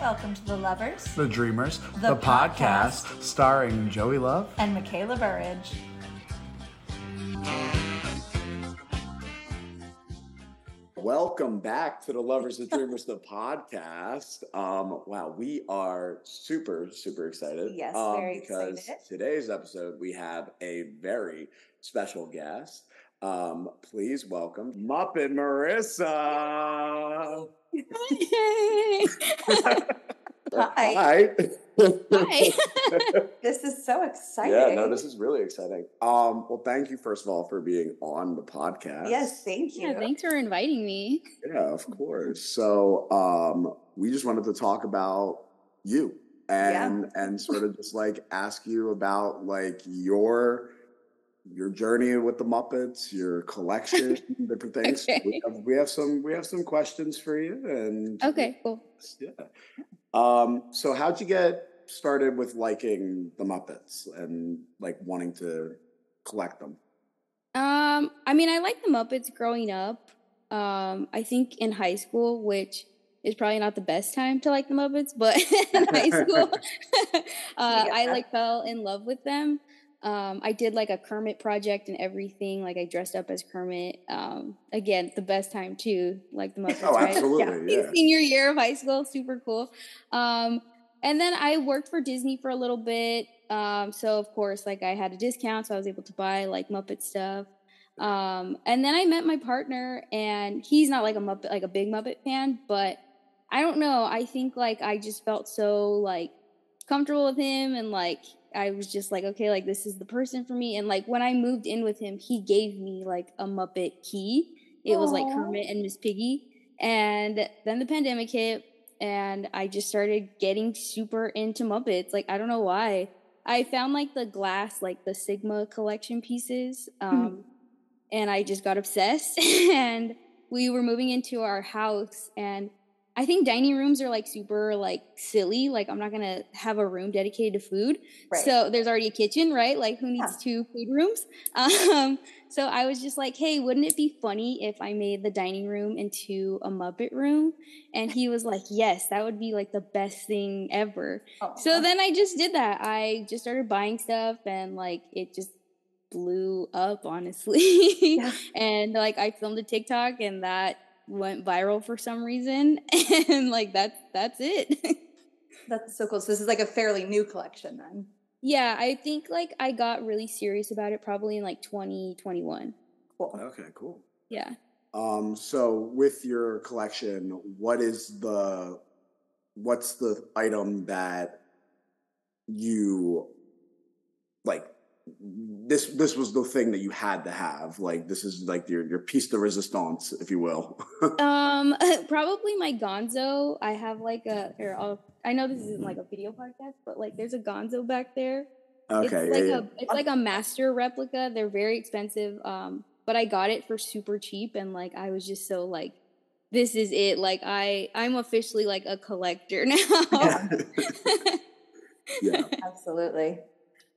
Welcome to The Lovers The Dreamers, The the, podcast, starring Joey Love. and Mikayla Burridge. Welcome back to the Lovers and Dreamers, the podcast. Um, wow, we are super, super excited. Yes, um, very because excited. today's episode we have a very special guest. Um, please welcome Muppet Marissa. Hi. Hi. Hi. This is so exciting. yeah, no, this is really exciting. Um, well, thank you first of all for being on the podcast. yes, thank you. Yeah, thanks for inviting me. Yeah, of course. So um, we just wanted to talk about you and and sort of just like ask you about like your your journey with the Muppets, your collection, different things. We, have, we have some we have some questions for you and Okay, cool. yeah. Um, so how'd you get started with liking the Muppets and like wanting to collect them? Um, I mean, I liked the Muppets growing up. Um, I think in high school, which is probably not the best time to like the Muppets, but in high school, uh, get I like fell in love with them. Um, I did like a Kermit project and everything. Like I dressed up as Kermit. Um, again, the best time too, like the most. Oh, right? absolutely, yeah. senior year of high school, super cool. Um, and then I worked for Disney for a little bit. Um, so of course, like I had a discount, so I was able to buy like Muppet stuff. Um, and then I met my partner, and he's not like a Muppet, like a big Muppet fan, but I don't know. I think like I just felt so like comfortable with him, and like I was just like, okay, like this is the person for me. And like when I moved in with him, he gave me like a Muppet key. It was like. Kermit and Miss Piggy. And then the pandemic hit, and I just started getting super into Muppets. Like I don't know why. I found like the glass, like the Sigma collection pieces, um, and I just got obsessed. and we were moving into our house, and I think dining rooms are like super like silly. Like I'm not gonna have a room dedicated to food. Right. So there's already a kitchen, right? Like who needs two food rooms? Um, so I was just like, hey, wouldn't it be funny if I made the dining room into a Muppet room? And he was like, yes, that would be like the best thing ever. Oh, So then I just did that. I just started buying stuff and like it just blew up, honestly. Yeah. and like I filmed a TikTok and that went viral for some reason. And like that's that's it. that's so cool. So this is like a fairly new collection then. yeah, I think like I got really serious about it probably in like 2021. Cool. Okay, cool. Yeah. Um, so with your collection, what is the what's the item that you like this this was the thing that you had to have. Like this is like your your piece de resistance, if you will. Um, probably my Gonzo. I have like a. Here, I'll, I know this isn't like a video podcast, but like there's a Gonzo back there. okay. it's like yeah, a it's like a master replica. They're very expensive. Um, but I got it for super cheap, and like I was just so like, this is it. Like I I'm officially like a collector now. yeah. yeah. Absolutely.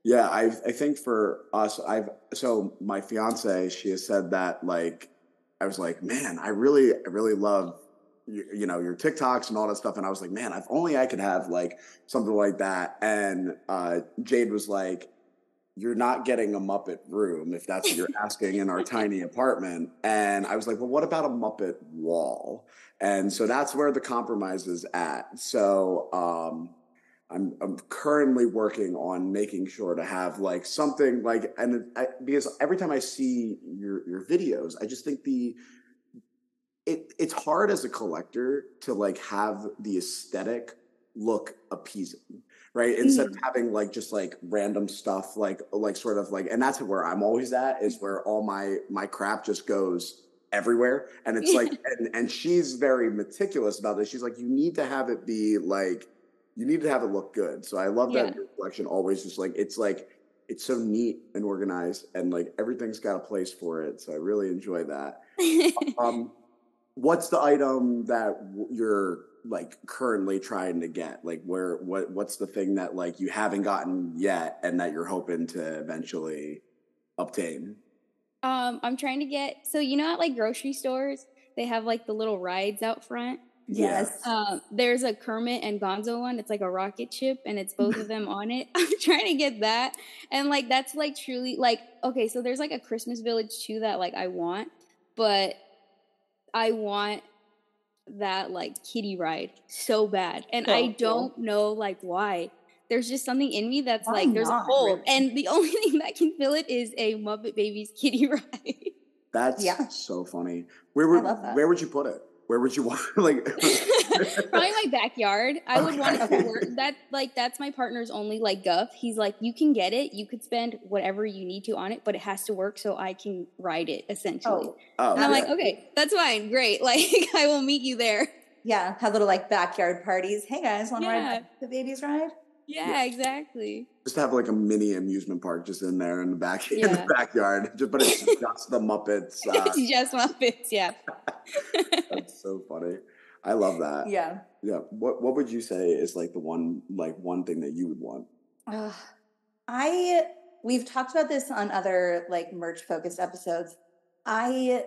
Yeah, I I think for us, I've so my fiance, she has said that like I was like, man, I really I really love you, you know your TikToks and all that stuff, and I was like, man, if only I could have like something like that. And uh, Jade was like, you're not getting a Muppet room if that's what you're asking in our tiny apartment. And I was like, well, what about a Muppet wall? And so that's where the compromise is at. So um, I'm, I'm currently working on making sure to have like something like, and I, because every time I see your your videos, I just think the it it's hard as a collector to like have the aesthetic look appeasing right? Instead of mm. having like just like random stuff like like sort of like and that's where i'm always at is where all my my crap just goes everywhere. And it's like and and she's very meticulous about this. She's like you need to have it be like you need to have it look good. So i love that Yeah. collection always just like it's like it's so neat and organized and like everything's got a place for it. So i really enjoy that. Um what's the item that you're like currently trying to get? Like where what what's the thing that like you haven't gotten yet and that you're hoping to eventually obtain? Um, I'm trying to get so you know at like grocery stores they have like the little rides out front. Yeah. Yes. Um, there's a Kermit and Gonzo one. It's like a rocket ship, and it's both of them on it. I'm trying to get that, and like that's like truly like okay. So there's like a Christmas Village too that like I want, but I want that like kitty ride so bad, and So I cool. don't know like why. There's just something in me that's Why like there's not, a hole, really? and the only thing that can fill it is a Muppet Babies kitty ride. That's Yeah. so funny. Where would love that. where would you put it? Where would you want like Probably my backyard. I would want it Okay. to work. That like that's my partner's only like guff. He's like, you can get it. You could spend whatever you need to on it, but it has to work so I can ride it. Essentially, Oh, Oh, and I'm yeah. like, okay, that's fine, great. Like I will meet you there. yeah. Have little like backyard parties. Hey guys, want to Yeah. ride the babies ride? Yeah, exactly. just have like a mini amusement park just in there in the back in the backyard. Just but it's just the Muppets. Uh, it's just Muppets. Yeah. that's so funny. I love that. Yeah. Yeah. What what would you say is like the one like one thing that you would want? Ugh. I we've talked about this on other like merch focused episodes. I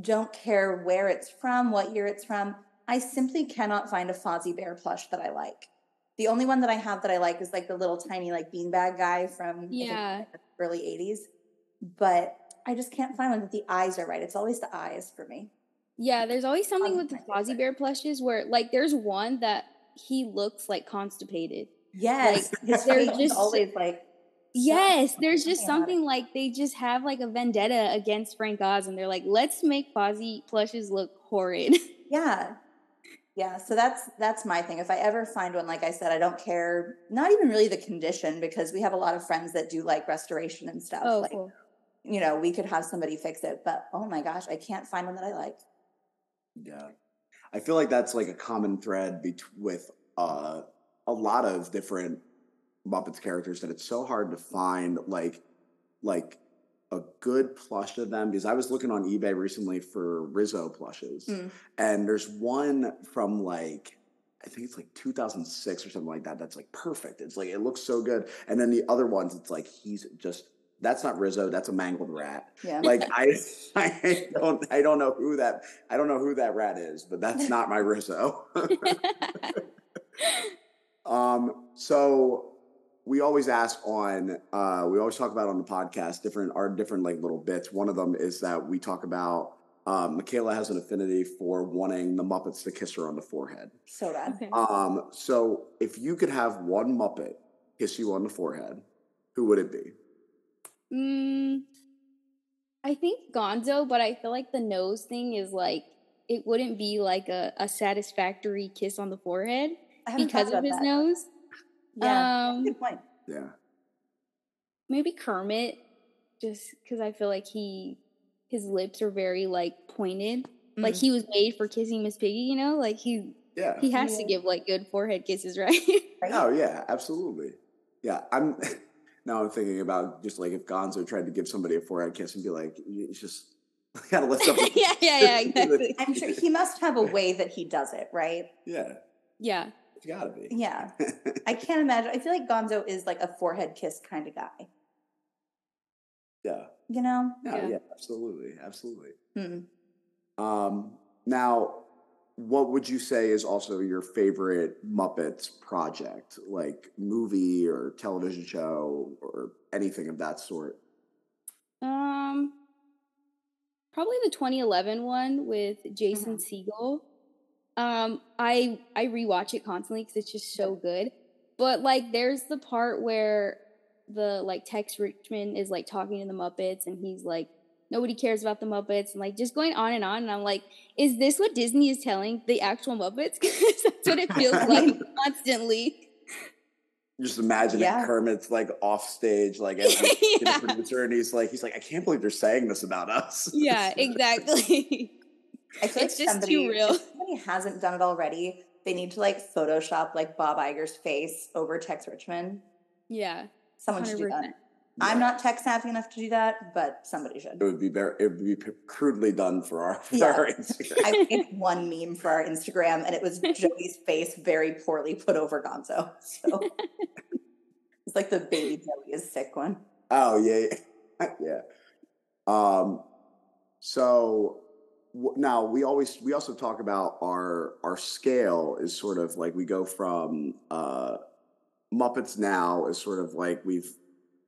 don't care where it's from, what year it's from. I simply cannot find a Fozzie Bear plush that I like. The only one that I have that I like is like the little tiny like beanbag guy from Yeah. early 80s. But I just can't find one that the eyes are right. It's always the eyes for me. Yeah, there's always something Um, with the Fozzie. Bear plushes where like there's one that he looks like constipated. Yes. His they're just- always like Yes, there's just Something something like they just have like a vendetta against Frank Oz, and they're like, let's make Fozzie plushes look horrid. Yeah. Yeah, so that's that's my thing. If I ever find one, like I said, I don't care. Not even really the condition, because we have a lot of friends that do like restoration and stuff. oh, like, cool. you know, we could have somebody fix it, but oh my gosh, I can't find one that I like. Yeah. I feel like that's like a common thread bet- with uh, a lot of different Muppets characters that it's so hard to find like like a good plush of them because I was looking on eBay recently for Rizzo plushes Mm. and there's one from like I think it's like 2006 or something like that that's like perfect. It's like it looks so good. And then the other ones it's like he's just that's not Rizzo, that's a mangled rat Yeah. like I, I don't I don't know who that I don't know who that rat is, but that's not my Rizzo. um, so we always ask on uh, we always talk about on the podcast different our different like little bits. One of them is that we talk about um, Mikayla has an affinity for wanting the Muppets to kiss her on the forehead. so bad. okay. Um, so if you could have one Muppet kiss you on the forehead, who would it be? Mm, I think Gonzo, but I feel like the nose thing is like it wouldn't be like a, a satisfactory kiss on the forehead because of his that. nose. Yeah. Um, Good point. Yeah. maybe Kermit, just because I feel like he his lips are very like pointed. Like Mhm. he was made for kissing Miss Piggy, you know? Like he Yeah. he has to give like good forehead kisses, right? Right? Oh yeah, absolutely. Yeah, I'm now I'm thinking about just like if Gonzo tried to give somebody a forehead kiss and be like, it's just gotta lift up. yeah, yeah, yeah, exactly. I'm sure he must have a way that he does it, right? yeah, Yeah. It's gotta be. Yeah. I can't imagine. I feel like Gonzo is like a forehead kiss kind of guy. yeah, You know? no, Yeah. yeah, absolutely, absolutely. Hmm. Um, now, what would you say is also your favorite Muppets project, like movie or television show or anything of that sort? Um, probably the 2011 one with Jason Segel. Um, I I rewatch it constantly because it's just so good. But like, there's the part where the like Tex Richman is like talking to the Muppets, and he's like, nobody cares about the Muppets, and like just going on and on. And I'm like, is this what Disney is telling the actual Muppets? Because that's what it feels like constantly. Just imagine Yeah. it, Kermit's like off stage, like as a Yeah. producer, and he's like, he's like, I can't believe they're saying this about us. Yeah, exactly. I feel It's like just somebody, too real. If somebody hasn't done it already, they need to like Photoshop like Bob Iger's face over Tex Richman. yeah. Someone should do that. 100%. I'm not tech savvy enough to do that, but somebody should. It would be very, it would be crudely done for our, for Yeah. our Instagram. I made one meme for our Instagram, and it was Joey's face very poorly put over Gonzo. So it's like the baby Joey is sick one. Oh yeah, yeah. yeah. Um, so w- now we always we also talk about our our scale is sort of like we go from uh Muppets now is sort of like we've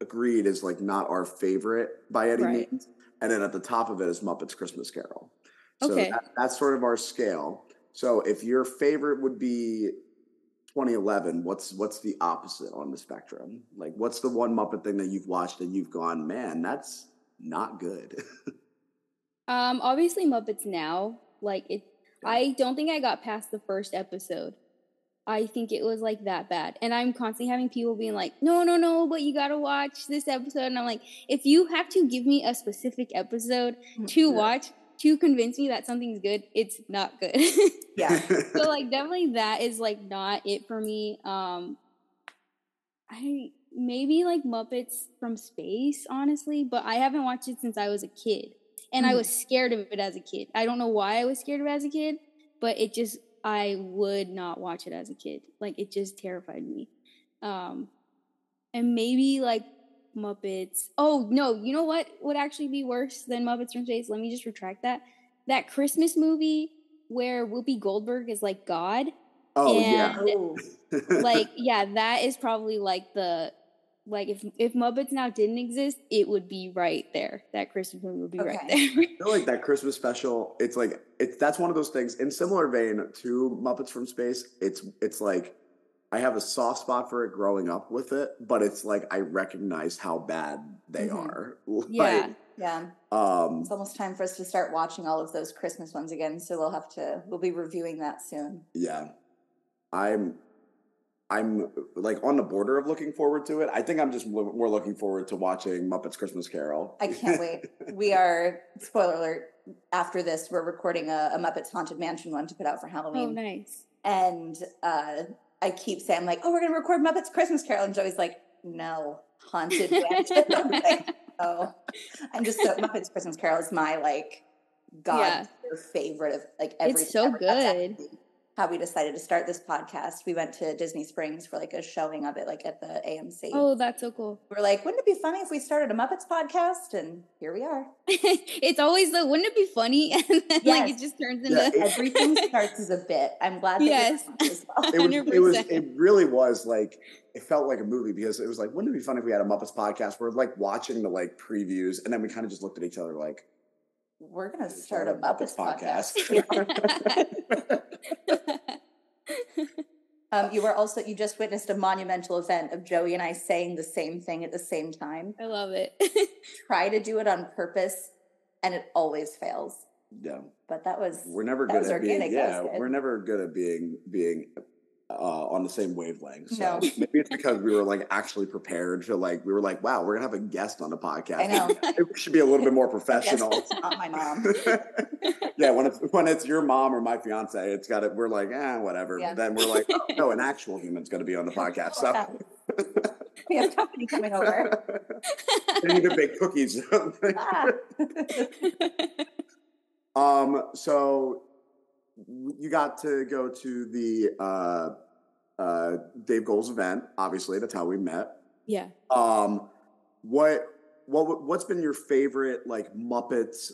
agreed is like not our favorite by any Right. means, and then at the top of it is Muppets Christmas Carol. So Okay. that, that's sort of our scale. So if your favorite would be 2011, what's what's the opposite on the spectrum? Like what's the one Muppet thing that you've watched and you've gone, man, that's not good. Um, obviously Muppets Now. Like it. I don't think I got past the first episode. I think it was like that bad. And I'm constantly having people being like, no, no, no, but you gotta watch this episode. And I'm like, if you have to give me a specific episode to Yeah. watch to convince me that something's good, it's not good. Yeah. so like definitely that is like not it for me. Um I maybe like Muppets from Space, honestly, but I haven't watched it since I was a kid. And I Mhm. was scared of it as a kid. I don't know why I was scared of it as a kid, but it just I would not watch it as a kid. Like it just terrified me. Um and maybe like Muppets. Oh no, you know what would actually be worse than Muppets from Space? Let me just retract that. That Christmas movie where Whoopi Goldberg is like God. oh And- Oh, Like, yeah, that is probably like the like if if Muppets now didn't exist, it would be right there. That Christmas movie would be right there. I feel like that Christmas special. It's like it's that's one of those things. In similar vein to Muppets from Space, it's it's like I have a soft spot for it growing up with it, but it's like I recognize how bad they Mhm. are. yeah. yeah. Um, It's almost time for us to start watching all of those Christmas ones again. So we'll have to, we'll be reviewing that soon. yeah, I'm. I'm like on the border of looking forward to it. I think I'm just lo- more looking forward to watching Muppets Christmas Carol. I can't wait. We are, spoiler alert, after this, we're recording a, a Muppets Haunted Mansion one to put out for Halloween. Oh, nice. And uh, I keep saying, like, oh, we're going to record Muppets Christmas Carol. And Joey's like, no, Haunted Mansion. I'm like, oh, I'm just so, Muppets Christmas Carol is my, like, God Yeah. favorite of, like, every It's so ever. Good. Actually How we decided to start this podcast. We went to Disney Springs for like a showing of it, like at the AMC. Oh, that's so cool. We're like, wouldn't it be funny if we started a Muppets podcast? And here we are. it's always the wouldn't it be funny? And then like it just turns Yeah, into it- Everything starts as a bit. I'm glad that Yes. you're as well. it was, it was it really was like it felt like a movie because it was like wouldn't it be fun if we had a Muppets podcast? We're like watching the like previews and then we kind of just looked at each other like We're gonna start a Muppets podcast. um, you were also you just witnessed a monumental event of Joey and I saying the same thing at the same time. I love it. Try to do it on purpose, and it always fails. yeah. But that was We're never good at being organic, that yeah, good. we're never good at being being uh, on the same wavelength. So No. maybe it's because we were like actually prepared to like we were like, wow, we're gonna have a guest on the podcast. I know. Maybe we should be a little bit more professional. it's not my mom. yeah, when it's when it's your mom or my fiance, it's got it. We're like, eh, whatever. Yeah. Then we're like, oh, no, an actual human's going to be on the podcast. So we have company coming over. they need to bake cookies. Ah. um, so you got to go to the uh, uh, Dave Goelz event. Obviously, that's how we met. yeah. Um, what what what's been your favorite like Muppets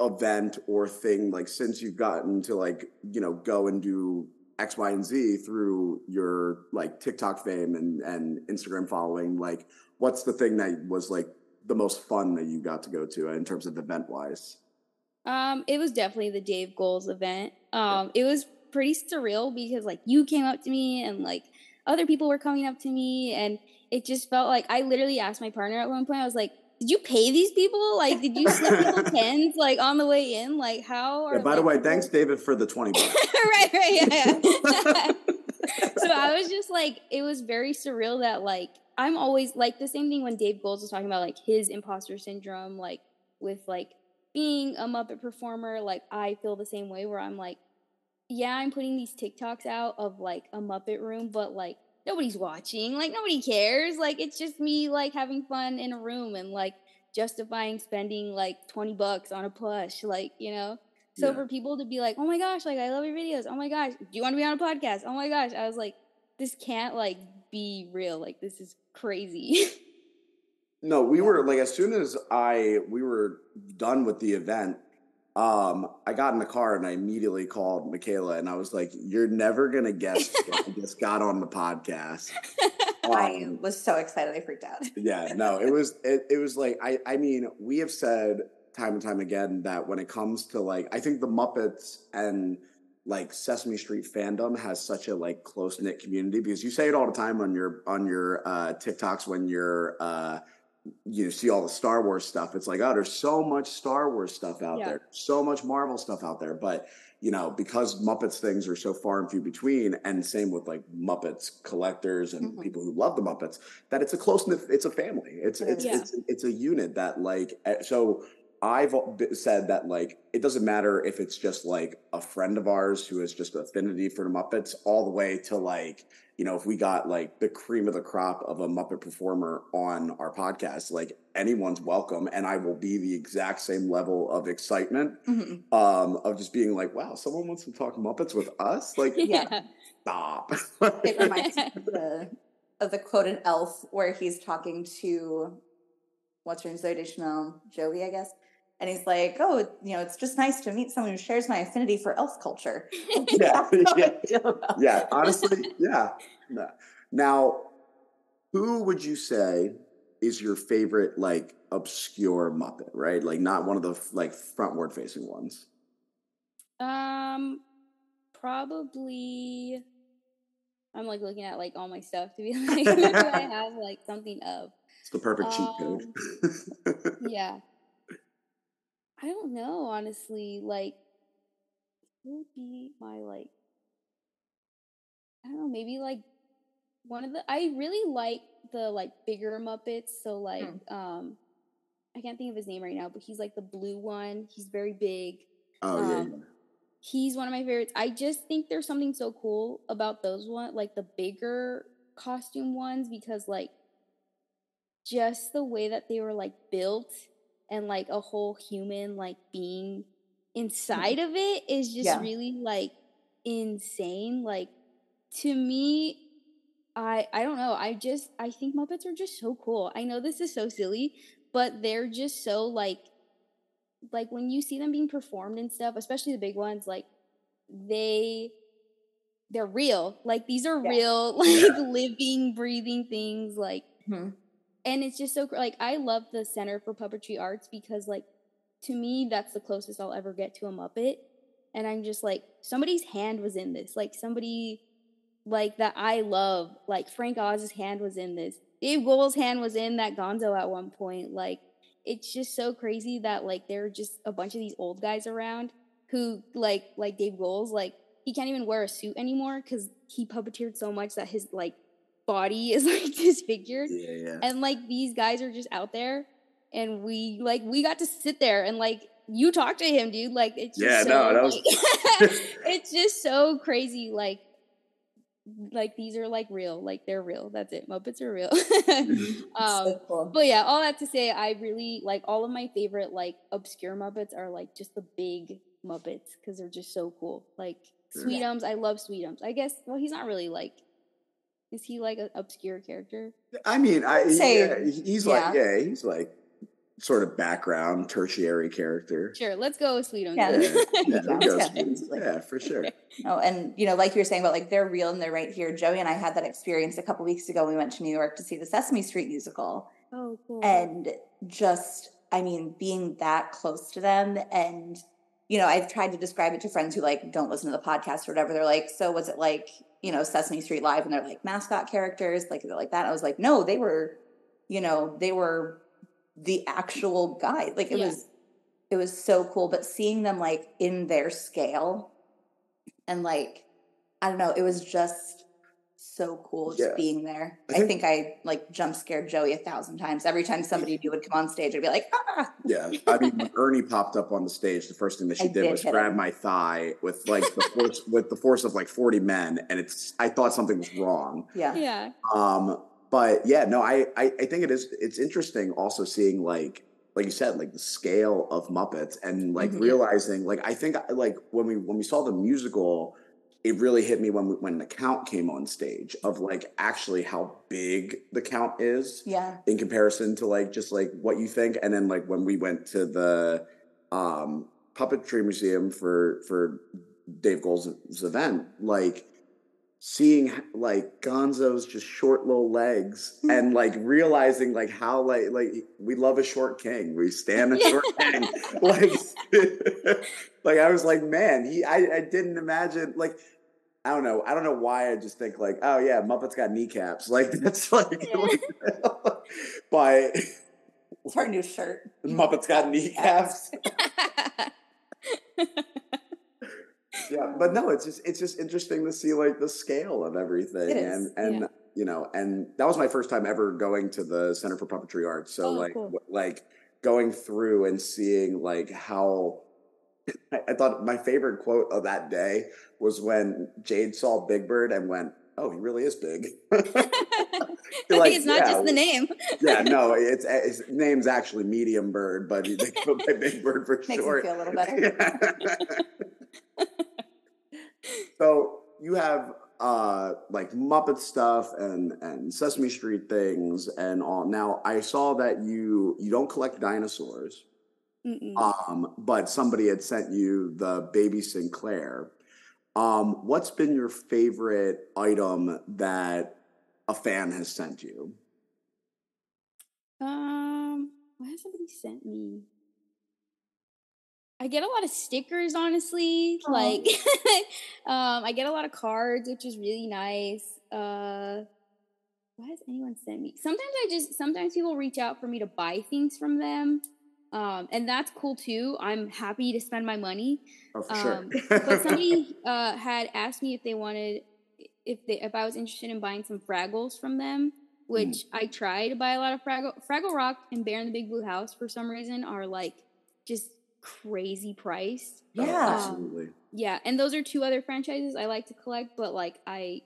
event or thing like since you've gotten to like you know go and do X, Y, and Z through your like TikTok fame and and Instagram following? Like, what's the thing that was like the most fun that you got to go to in terms of event wise? Um, it was definitely the Dave Goelz event. Um, it was pretty surreal because like you came up to me and like other people were coming up to me and it just felt like I literally asked my partner at one point, I was like, Did you pay these people? Like, did you slip people tens like on the way in? Like how are Yeah, by the way, thanks David for the twenty bucks. right, right, yeah. yeah. so I was just like, it was very surreal that like I'm always like the same thing when Dave Goelz was talking about like his imposter syndrome, like with like being a Muppet performer, like I feel the same way where I'm like, yeah, I'm putting these TikToks out of like a Muppet room, but like nobody's watching, like nobody cares. Like it's just me like having fun in a room and like justifying spending like 20 bucks on a plush, like, you know? So Yeah. for people to be like, "Oh my gosh, like I love your videos. Oh my gosh, do you want to be on a podcast? Oh my gosh." I was like, this can't like be real. Like this is crazy. No, we were like as soon as I we were done with the event, um, I got in the car and I immediately called Mikayla and I was like, "You're never gonna guess what I just got on the podcast." I Um, was so excited, I freaked out. yeah, no, it was it, it was like I I mean, we have said time and time again that when it comes to like I think the Muppets and like Sesame Street fandom has such a like close knit community because you say it all the time on your on your uh TikToks when you're uh you see all the Star Wars stuff. It's like, oh, there's so much Star Wars stuff out Yeah. there, so much Marvel stuff out there. But you know, because Muppets things are so far and few between, and same with like Muppets collectors and Mhm. people who love the Muppets, that it's a close knit, it's a family. It's it's Yeah. it's it's a unit that like eh, so. I've said that like it doesn't matter if it's just like a friend of ours who has just affinity for the Muppets, all the way to like you know if we got like the cream of the crop of a Muppet performer on our podcast, like anyone's welcome, and I will be the exact same level of excitement Mhm. um, of just being like, wow, someone wants to talk Muppets with us, like Yeah. stop. It reminds me of the, of the quote in Elf where he's talking to what's her name, Zooey Deschanel, Joey, I guess. And he's like, "Oh, you know, it's just nice to meet someone who shares my affinity for elf culture." Yeah, That's how I yeah. yeah, honestly, yeah. No. Now, who would you say is your favorite like obscure Muppet? Right, like not one of the like frontward facing ones. Um, probably. I'm like looking at like all my stuff to be like, who do I have like something of? It's the perfect cheat code. Yeah. I don't know, honestly. Like, who would be my like? I don't know. Maybe like one of the. I really like the like bigger Muppets. So like, um, I can't think of his name right now, but he's like the blue one. He's very big. oh yeah, Um, he's one of my favorites. I just think there's something so cool about those one, like the bigger costume ones, because like just the way that they were like built and like a whole human like being inside of it is just Yeah. really like insane. Like to me, I I don't know. I just I think Muppets are just so cool. I know this is so silly, but they're just so like like when you see them being performed and stuff, especially the big ones, like they they're real. Like these are Yeah. real, like Yeah. living, breathing things. Like Mhm. And it's just so like I love the Center for Puppetry Arts because like to me that's the closest I'll ever get to a Muppet. And I'm just like somebody's hand was in this. Like somebody like that I love. Like Frank Oz's hand was in this. Dave Goelz's hand was in that Gonzo at one point. Like it's just so crazy that like there are just a bunch of these old guys around who like like Dave Goelz like he can't even wear a suit anymore because he puppeteered so much that his like body is like disfigured yeah, yeah. and like these guys are just out there and we like we got to sit there and like you talk to him dude like it's just Yeah, so, no, that was- like- it's just so crazy like like these are like real like they're real that's it muppets are real um so cool. but yeah all that to say i really like all of my favorite like obscure muppets are like just the big muppets because they're just so cool like Yeah. sweetums i love sweetums i guess well he's not really like is he like an obscure character I mean, I say, yeah, he's like yeah, he's like sort of background tertiary character. Sure, let's go with Sweetums. Yeah. Yeah, yeah, Yeah, goes. yeah, yeah, for sure. Oh, and you know, like you were saying about like they're real and they're right here. Joey and I had that experience a couple weeks ago. We went to New York to see the Sesame Street musical, Oh, cool. and just I mean, being that close to them, and you know, I've tried to describe it to friends who like don't listen to the podcast or whatever. They're like, "So was it like you know Sesame Street Live?" And they're like mascot characters, like like that. I was like, "No, they were, you know, they were the actual guy. Like it Yeah. was, it was so cool." But seeing them like in their scale and like I don't know, it was just so cool just Yeah. being there. I I think- think, I like jump scared Joey a thousand times. Every time somebody new would come on stage, I'd be like, ah, Yeah, I mean, when Ernie popped up on the stage, the first thing that she did, did was grab him. my thigh with like the force with the force of like forty men, and it's I thought something was wrong. yeah, yeah, Um, but yeah, no, I, I I think it is. It's interesting also seeing like like you said, like the scale of Muppets and like Mhm. realizing like I think like when we when we saw the musical, it really hit me when when the count came on stage of like actually how big the count is yeah, in comparison to like just like what you think. And then like when we went to the um puppetry museum for for Dave Goelz's event, like seeing like Gonzo's just short little legs Hmm. and like realizing like how like like we love a short king. We stand a short king. Like like I was like, man, he I, I didn't imagine like I don't know. I don't know why I just think like, oh yeah, Muppets got kneecaps. Like that's like, like by It's our new shirt. Muppets got kneecaps. Yeah but no it's just it's just interesting to see like the scale of everything and and yeah. you know and that was my first time ever going to the center for puppetry arts so Oh, like cool. like going through and seeing like how I, thought my favorite quote of that day was when jade saw big bird and went oh he really is big like, it's not yeah, just the name. yeah no it's his name's actually medium bird but they go by big bird for Makes me short feel a little better. So you have uh like Muppet stuff and and Sesame Street things and all. Now I saw that you you don't collect dinosaurs, Mm-mm. um, but somebody had sent you the baby Sinclair. Um, what's been your favorite item that a fan has sent you? Um, what has somebody sent me? I get a lot of stickers, honestly. Aw. Like, um, I get a lot of cards, which is really nice. Uh, what has anyone sent me? Sometimes I just sometimes people reach out for me to buy things from them, um, and that's cool too. I'm happy to spend my money. Oh, for Um, sure. but somebody uh, had asked me if they wanted if they if I was interested in buying some Fraggles from them, which I try to buy a lot of Fraggle Fraggle Rock and Bear in the Big Blue House for some reason are like just crazy price. Yeah. absolutely. Yeah, and those are two other franchises I like to collect, but like I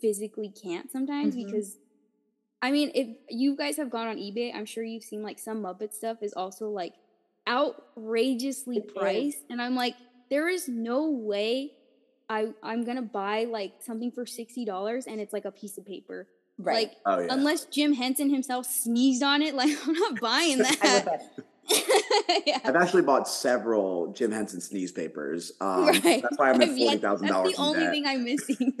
physically can't sometimes Mhm. because I mean, if you guys have gone on eBay, I'm sure you've seen like some Muppet stuff is also like outrageously It is. priced, and I'm like, there is no way I I'm gonna buy like something for sixty dollars and it's like a piece of paper. Right. Like Oh yeah. unless Jim Henson himself sneezed on it, like I'm not buying I would that. bet. yeah. I've actually bought several Jim Henson sneeze papers. Um, right. That's why I'm at forty thousand dollars That's the only debt. thing I'm missing.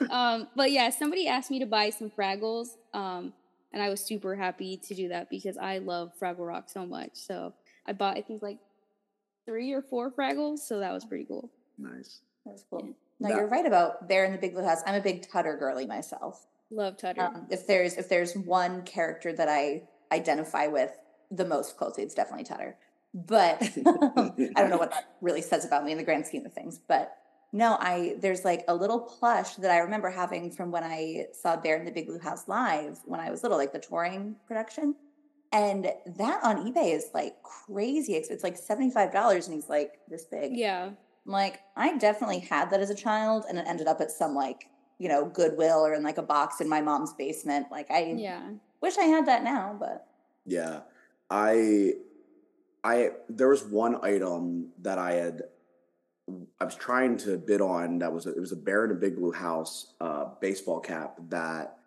um, but yeah, somebody asked me to buy some Fraggles, um, and I was super happy to do that because I love Fraggle Rock so much. So I bought, I think, like three or four Fraggles. So that was pretty cool. Nice. That's cool. Yeah. No, That- you're right about Bear in the Big Blue House. I'm a big Tutter girly myself. Love Tutter. Um, if there's if there's one character that I identify with the most closely, it's definitely Tutter. But I don't know what that really says about me in the grand scheme of things. But no, I there's like a little plush that I remember having from when I saw Bear in the Big Blue House live when I was little, like the touring production. And that on eBay is like crazy. It's it's like $75 and he's like this big. yeah. I'm like, I definitely had that as a child and it ended up at some like, you know, Goodwill or in like a box in my mom's basement. Like I Yeah. wish I had that now, but Yeah. I I there was one item that I had I was trying to bid on that was a, it was a Bear in a Big Blue House uh baseball cap that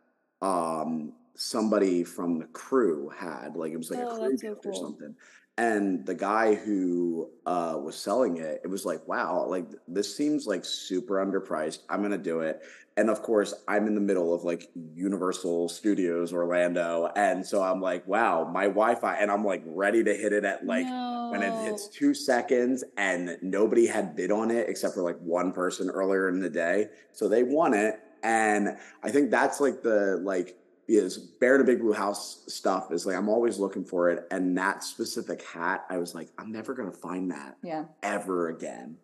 um somebody from the crew had like it was like Oh, a crew that's so gift or something and the guy who uh was selling it it was like wow like this seems like super underpriced. I'm gonna do it. And of course i'm in the middle of like universal studios orlando and so i'm like wow my wi-fi and i'm like ready to hit it at like when it hits two seconds and nobody had bid on it except for like one person earlier in the day. So they won it and i think that's like the like is bear in a big blue house stuff is like i'm always looking for it and that specific hat i was like i'm never gonna find that yeah. ever again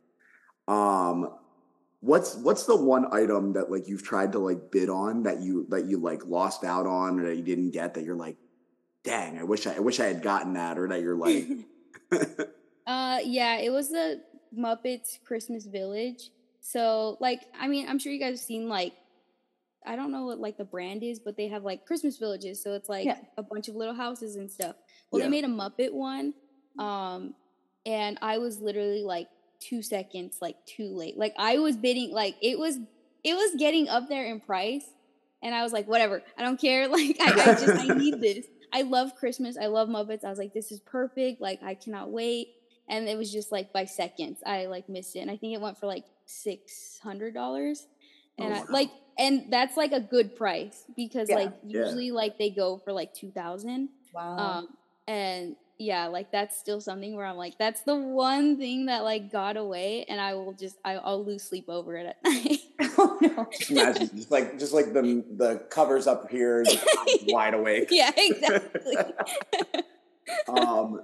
um what's what's the one item that like you've tried to like bid on that you that you like lost out on or that you didn't get that you're like dang i wish i, I wish i had gotten that or that you're like Uh, yeah, it was the Muppets Christmas Village. So, like, I mean, I'm sure you guys have seen like, I don't know what like the brand is, but they have like Christmas villages. So it's like Yeah. a bunch of little houses and stuff. Well, Yeah. they made a Muppet one, um, and I was literally like two seconds like too late. Like I was bidding, like it was it was getting up there in price, and I was like, whatever, I don't care. Like I, I just I need this. I love Christmas. I love Muppets. I was like, this is perfect. Like I cannot wait. and it was just like by seconds. I like missed it, and I think it went for like six hundred dollars, and Oh, I, like, and that's like a good price because Yeah. like Yeah. usually like they go for like two thousand, Wow. um, and yeah, like that's still something where I'm like, that's the one thing that like got away, and I will just I, I'll lose sleep over it at night. oh no. Just imagine, just like just like the the covers up here, just wide awake. yeah, exactly. um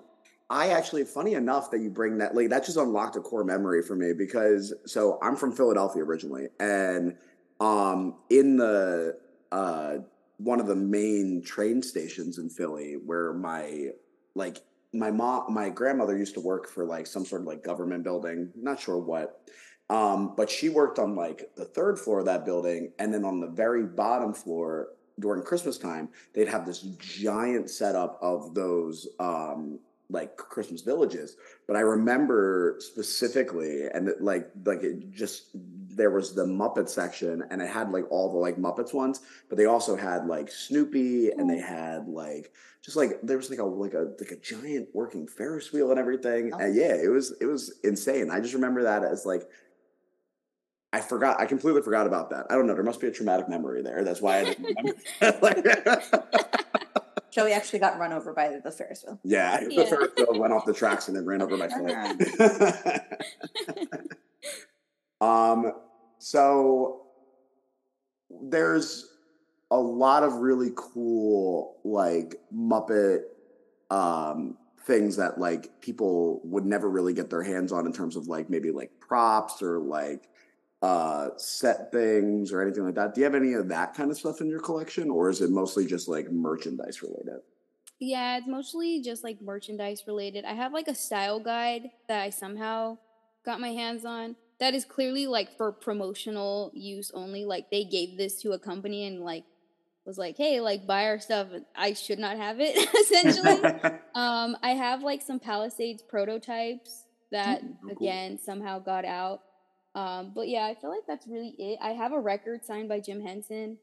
I actually, funny enough that you bring that, like that just unlocked a core memory for me because so I'm from Philadelphia originally, and um in the uh one of the main train stations in Philly where my like my mom my grandmother used to work for like some sort of like government building, not sure what. Um, but she worked on like the third floor of that building, and then on the very bottom floor during Christmas time, they'd have this giant setup of those um like Christmas villages. But I remember specifically, and it, like like it just there was the Muppet section, and it had like all the like Muppets ones, but they also had like Snoopy, and they oh. had like just like there was like a like a like a giant working Ferris wheel and everything. Oh. And yeah, it was it was insane. I just remember that as like. I forgot. I completely forgot about that. I don't know. There must be a traumatic memory there. That's why I didn't remember. Like- Joey actually got run over by the Ferris wheel. Yeah, Yeah. the Ferris wheel went off the tracks and then ran over my Uh-huh. foot. um, so there's a lot of really cool like Muppet um things that like people would never really get their hands on in terms of like maybe like props or like uh set things or anything like that. Do you have any of that kind of stuff in your collection or is it mostly just like merchandise related? Yeah, it's mostly just like merchandise related. I have like a style guide that I somehow got my hands on that is clearly like for promotional use only. Like they gave this to a company and like was like, "Hey, like buy our stuff." I should not have it essentially. um I have like some Palisades prototypes that Mm, cool. again somehow got out. Um but yeah, I feel like that's really it. I have a record signed by Jim Henson.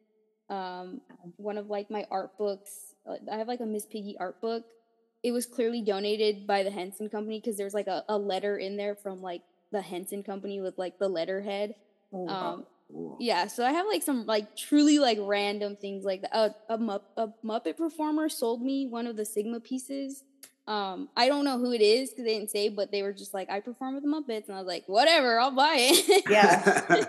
Um one of like my art books. I have like a Miss Piggy art book. It was clearly donated by the Henson company because there's like a, a letter in there from like the Henson company with like the letterhead. Oh, Um, Cool. yeah, so I have like some like truly like random things like that. A, a Muppet performer sold me one of the Sigma pieces. Um, I don't know who it is because they didn't say, but they were just like, I perform with the Muppets, and I was like, whatever, I'll buy it. Yeah.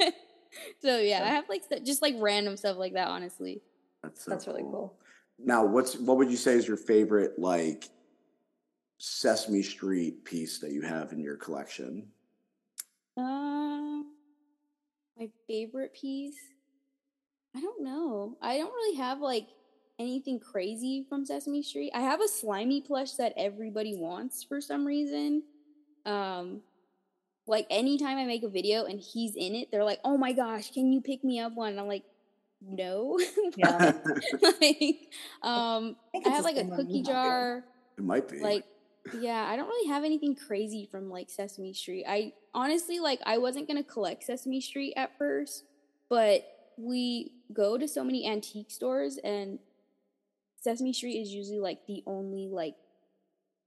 so yeah, I have like st- just like random stuff like that. Honestly, That's, so That's really cool. Now, what's what would you say is your favorite like Sesame Street piece that you have in your collection? um, my favorite piece. I don't know. I don't really have like anything crazy from Sesame Street. I have a Slimey plush that everybody wants for some reason. Um like anytime I make a video and he's in it, they're like, "Oh my gosh, can you pick me up one?" And I'm like, "No." Yeah. like um think I have like a cookie jar it might be. like yeah i don't really have anything crazy from like sesame street i honestly like i wasn't gonna collect sesame street at first but we go to so many antique stores and sesame street is usually like the only like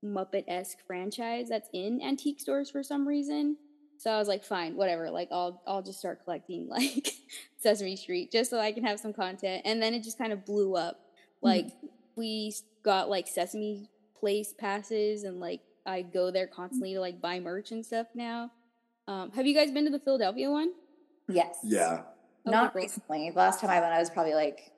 muppet-esque franchise that's in antique stores for some reason. So i was like fine whatever like i'll i'll just start collecting like sesame street just so i can have some content. And then it just kind of blew up. Like we got like sesame place passes and like i go there constantly to like buy merch and stuff now. Um have you guys been to the philadelphia one? Yes. yeah, Not Okay, recently. The last time I went, I was probably like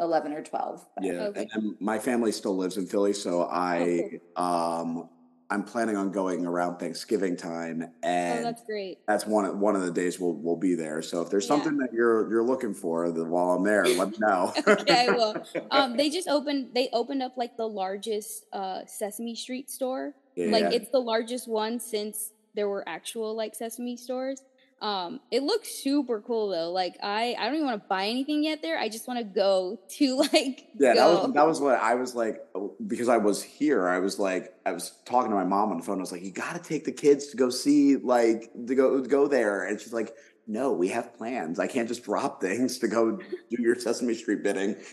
11 or 12. but- yeah. Okay. And, my family still lives in Philly, so I um I'm planning on going around Thanksgiving time, oh and that's great that's one of, one of the days we'll we'll be there. So if there's Yeah. something that you're you're looking for, then while I'm there, let me know. okay i will um they just opened they opened up like the largest uh sesame street store yeah. like it's the largest one since there were actual like sesame stores um it looks super cool though like i i don't even want to buy anything yet there i just want to go to like Yeah, that was that was what I was like because I was here. I was like I was talking to my mom on the phone. I was like, "You got to take the kids to go see like to go go there," and she's like, "No, we have plans. I can't just drop things to go do your Sesame Street bidding."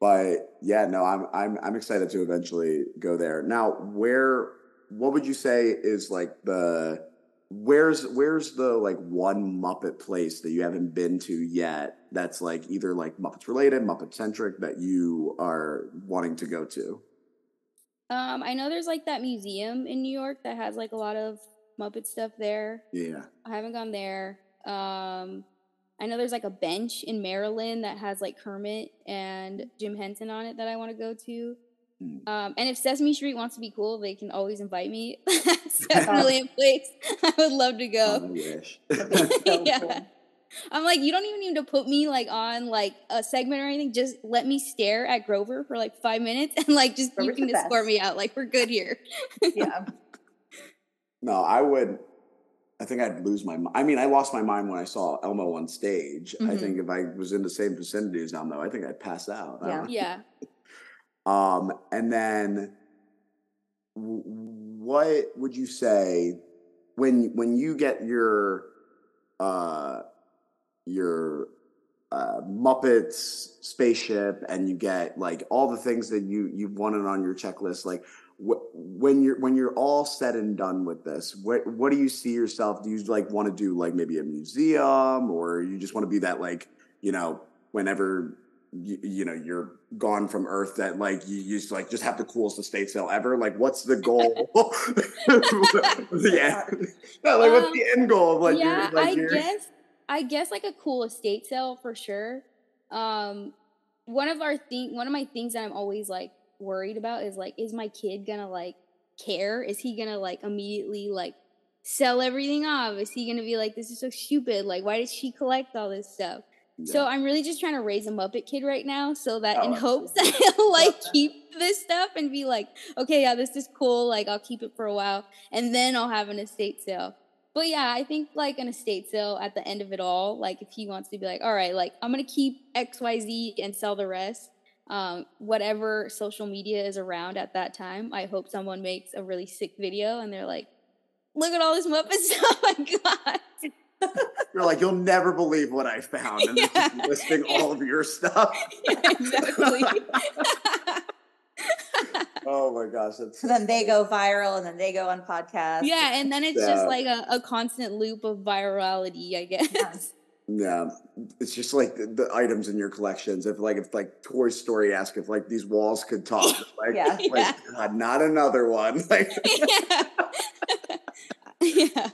but yeah, no, I'm I'm I'm excited to eventually go there. Now, where what would you say is like the where's where's the like one Muppet place that you haven't been to yet that's like either like Muppets related, Muppet centric that you are wanting to go to? Um, I know there's like that museum in New York that has like a lot of Muppet stuff there. Yeah. I haven't gone there. Um, I know there's like a bench in Maryland that has like Kermit and Jim Henson on it that I want to go to. Hmm. Um, and if Sesame Street wants to be cool, they can always invite me. That's definitely a place I would love to Oh, go. wish. Yeah. cool. I'm like, you don't even need to put me like on like a segment or anything. Just let me stare at Grover for like five minutes and like just you can the escort me out. Like we're good here. Yeah. no, I would. I think I'd lose my. mi- I mean, I lost my mind when I saw Elmo on stage. I Mhm. think if I was in the same vicinity as Elmo, I think I'd pass out. Yeah. Yeah. Um, and then what would you say when when you get your uh your uh Muppets spaceship and you get like all the things that you you've wanted on your checklist like wh- when you're when you're all said and done with this what what do you see yourself do you like want to do like maybe a museum or you just want to be that like you know whenever you, you know you're gone from earth that like you, you just like just have the coolest estate sale ever like what's the goal the end, no, like what's Um, the end goal of like yeah, like I your, guess I guess like a cool estate sale for sure. Um, one of our thing, one of my things that I'm always like worried about is like, is my kid gonna like care? Is he gonna like immediately like sell everything off? Is he gonna be like, this is so stupid? Like, why did she collect all this stuff? So I'm really just trying to raise a Muppet kid right now, so that Oh, in hopes that he'll like keep this stuff and be like, okay, yeah, this is cool. Like I'll keep it for a while, and then I'll have an estate sale. But yeah, I think like an estate sale at the end of it all, like if he wants to be like, all right, like I'm gonna keep X Y Z and sell the rest. Um, whatever social media is around at that time, I hope someone makes a really sick video and they're like, look at all this Muppet stuff I got. you're like you'll never believe what i found and it's just Yeah. listing all of your stuff Yeah, exactly. oh my gosh that's So then they go viral and then they go on podcasts. yeah, and then it's Yeah. just like a, a constant loop of virality, I guess. Yes. Yeah, it's just like the, the items in your collections. If like if like Toy Story asked if like these walls could talk, like, Yeah. like God, not another one. Like yeah. yeah.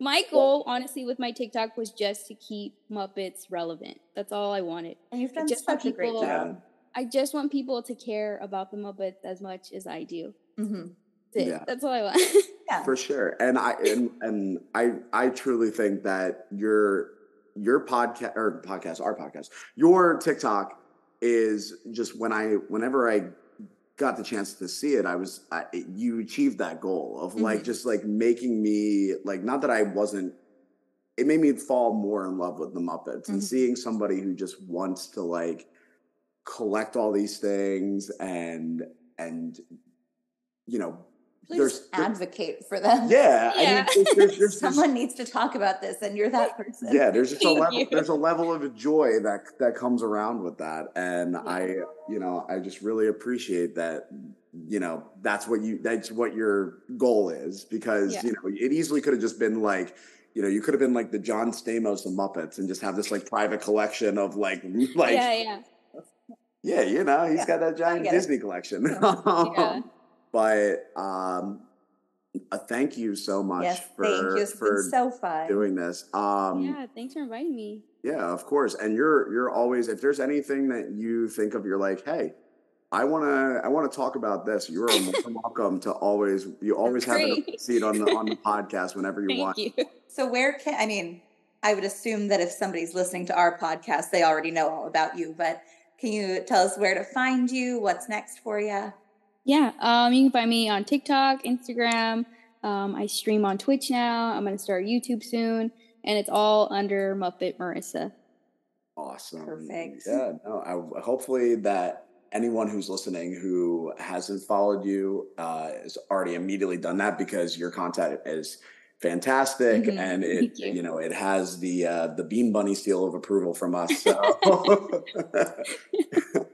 My goal, honestly, with my TikTok was just to keep Muppets relevant. That's all I wanted. And you've done Just for such a great job. I just want people to care about the Muppets as much as I do. hmm That's it. Yeah. That's all I want. Yeah. for sure. And I and and I I truly think that your your podcast or podcast, our podcast, your TikTok is just when I whenever I got the chance to see it, I was I, you achieved that goal of like Mhm. just like making me like not that I wasn't. It made me fall more in love with the Muppets and Mhm. seeing somebody who just wants to like collect all these things and and you know Please there's there- advocate for them. yeah, I mean, there's, there's, there's, Someone needs to talk about this, and you're that person. yeah, there's just a level, you. there's a level of joy that that comes around with that, and Yeah. I, you know, I just really appreciate that. You know, that's what you, that's what your goal is, because Yeah. you know, it easily could have just been like, you know, you could have been like the John Stamos of Muppets and just have this like private collection of like, like, yeah, yeah, yeah. you know, he's Yeah, got that giant get it. Disney collection. Yeah. but um, uh, thank you so much Yes, for thank you. For so fun. doing this. Um, yeah, thanks for inviting me. yeah, of course. And you're you're always if there's anything that you think of, you're like, hey, I wanna I wanna talk about this. You're more welcome to always you always have a Great. seat on the on the podcast whenever you Thank want. you. So where can I mean? I would assume that if somebody's listening to our podcast, they already know all about you. But can you tell us where to find you? What's next for you? Yeah, um, you can find me on TikTok, Instagram. Um, I stream on Twitch now. I'm going to start YouTube soon, and it's all under Muppet Marissa. Awesome. Perfect. Yeah, no, I, hopefully that anyone who's listening who hasn't followed you uh, has already immediately done that because your content is fantastic Mhm. and it you. you. know it has the uh, the bean bunny seal of approval from us so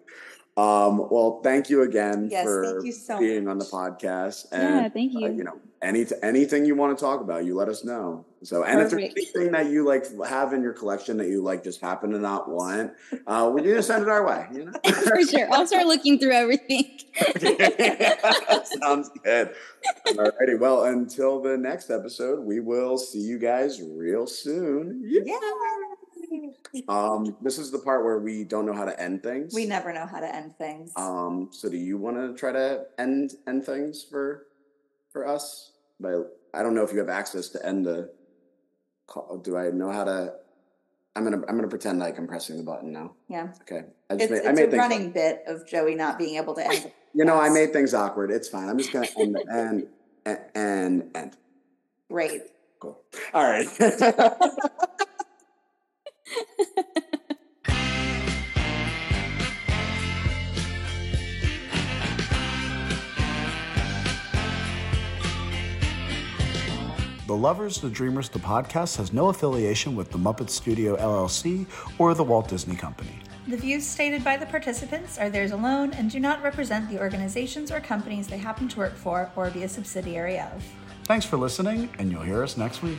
Um, well, thank you again Yes, for thank you so being on the podcast. And Yeah, thank uh, you. you know, any anything you want to talk about, you let us know. So, and if there's Perfect. anything that you like have in your collection that you like just happen to not want, uh, we're gonna send it our way. You know, for sure. I'll start looking through everything. Sounds good. Alrighty. Well, until the next episode, we will see you guys real soon. Yeah. Um, this is the part where we don't know how to end things. We never know how to end things. Um, so do you want to try to end end things for for us? But I don't know if you have access to end the call. Do I know how to? I'm gonna I'm gonna pretend like I'm pressing the button now. yeah. Okay. I It's, made, I it's made a running bit of Joey not being able to end. You know, I made things awkward. It's fine. I'm just gonna end end and and end. Great. Cool. All right. The Lovers, the Dreamers, the podcast has no affiliation with the Muppet Studio LLC or the Walt Disney Company. The views stated by the participants are theirs alone and do not represent the organizations or companies they happen to work for or be a subsidiary of. Thanks for listening, and you'll hear us next week.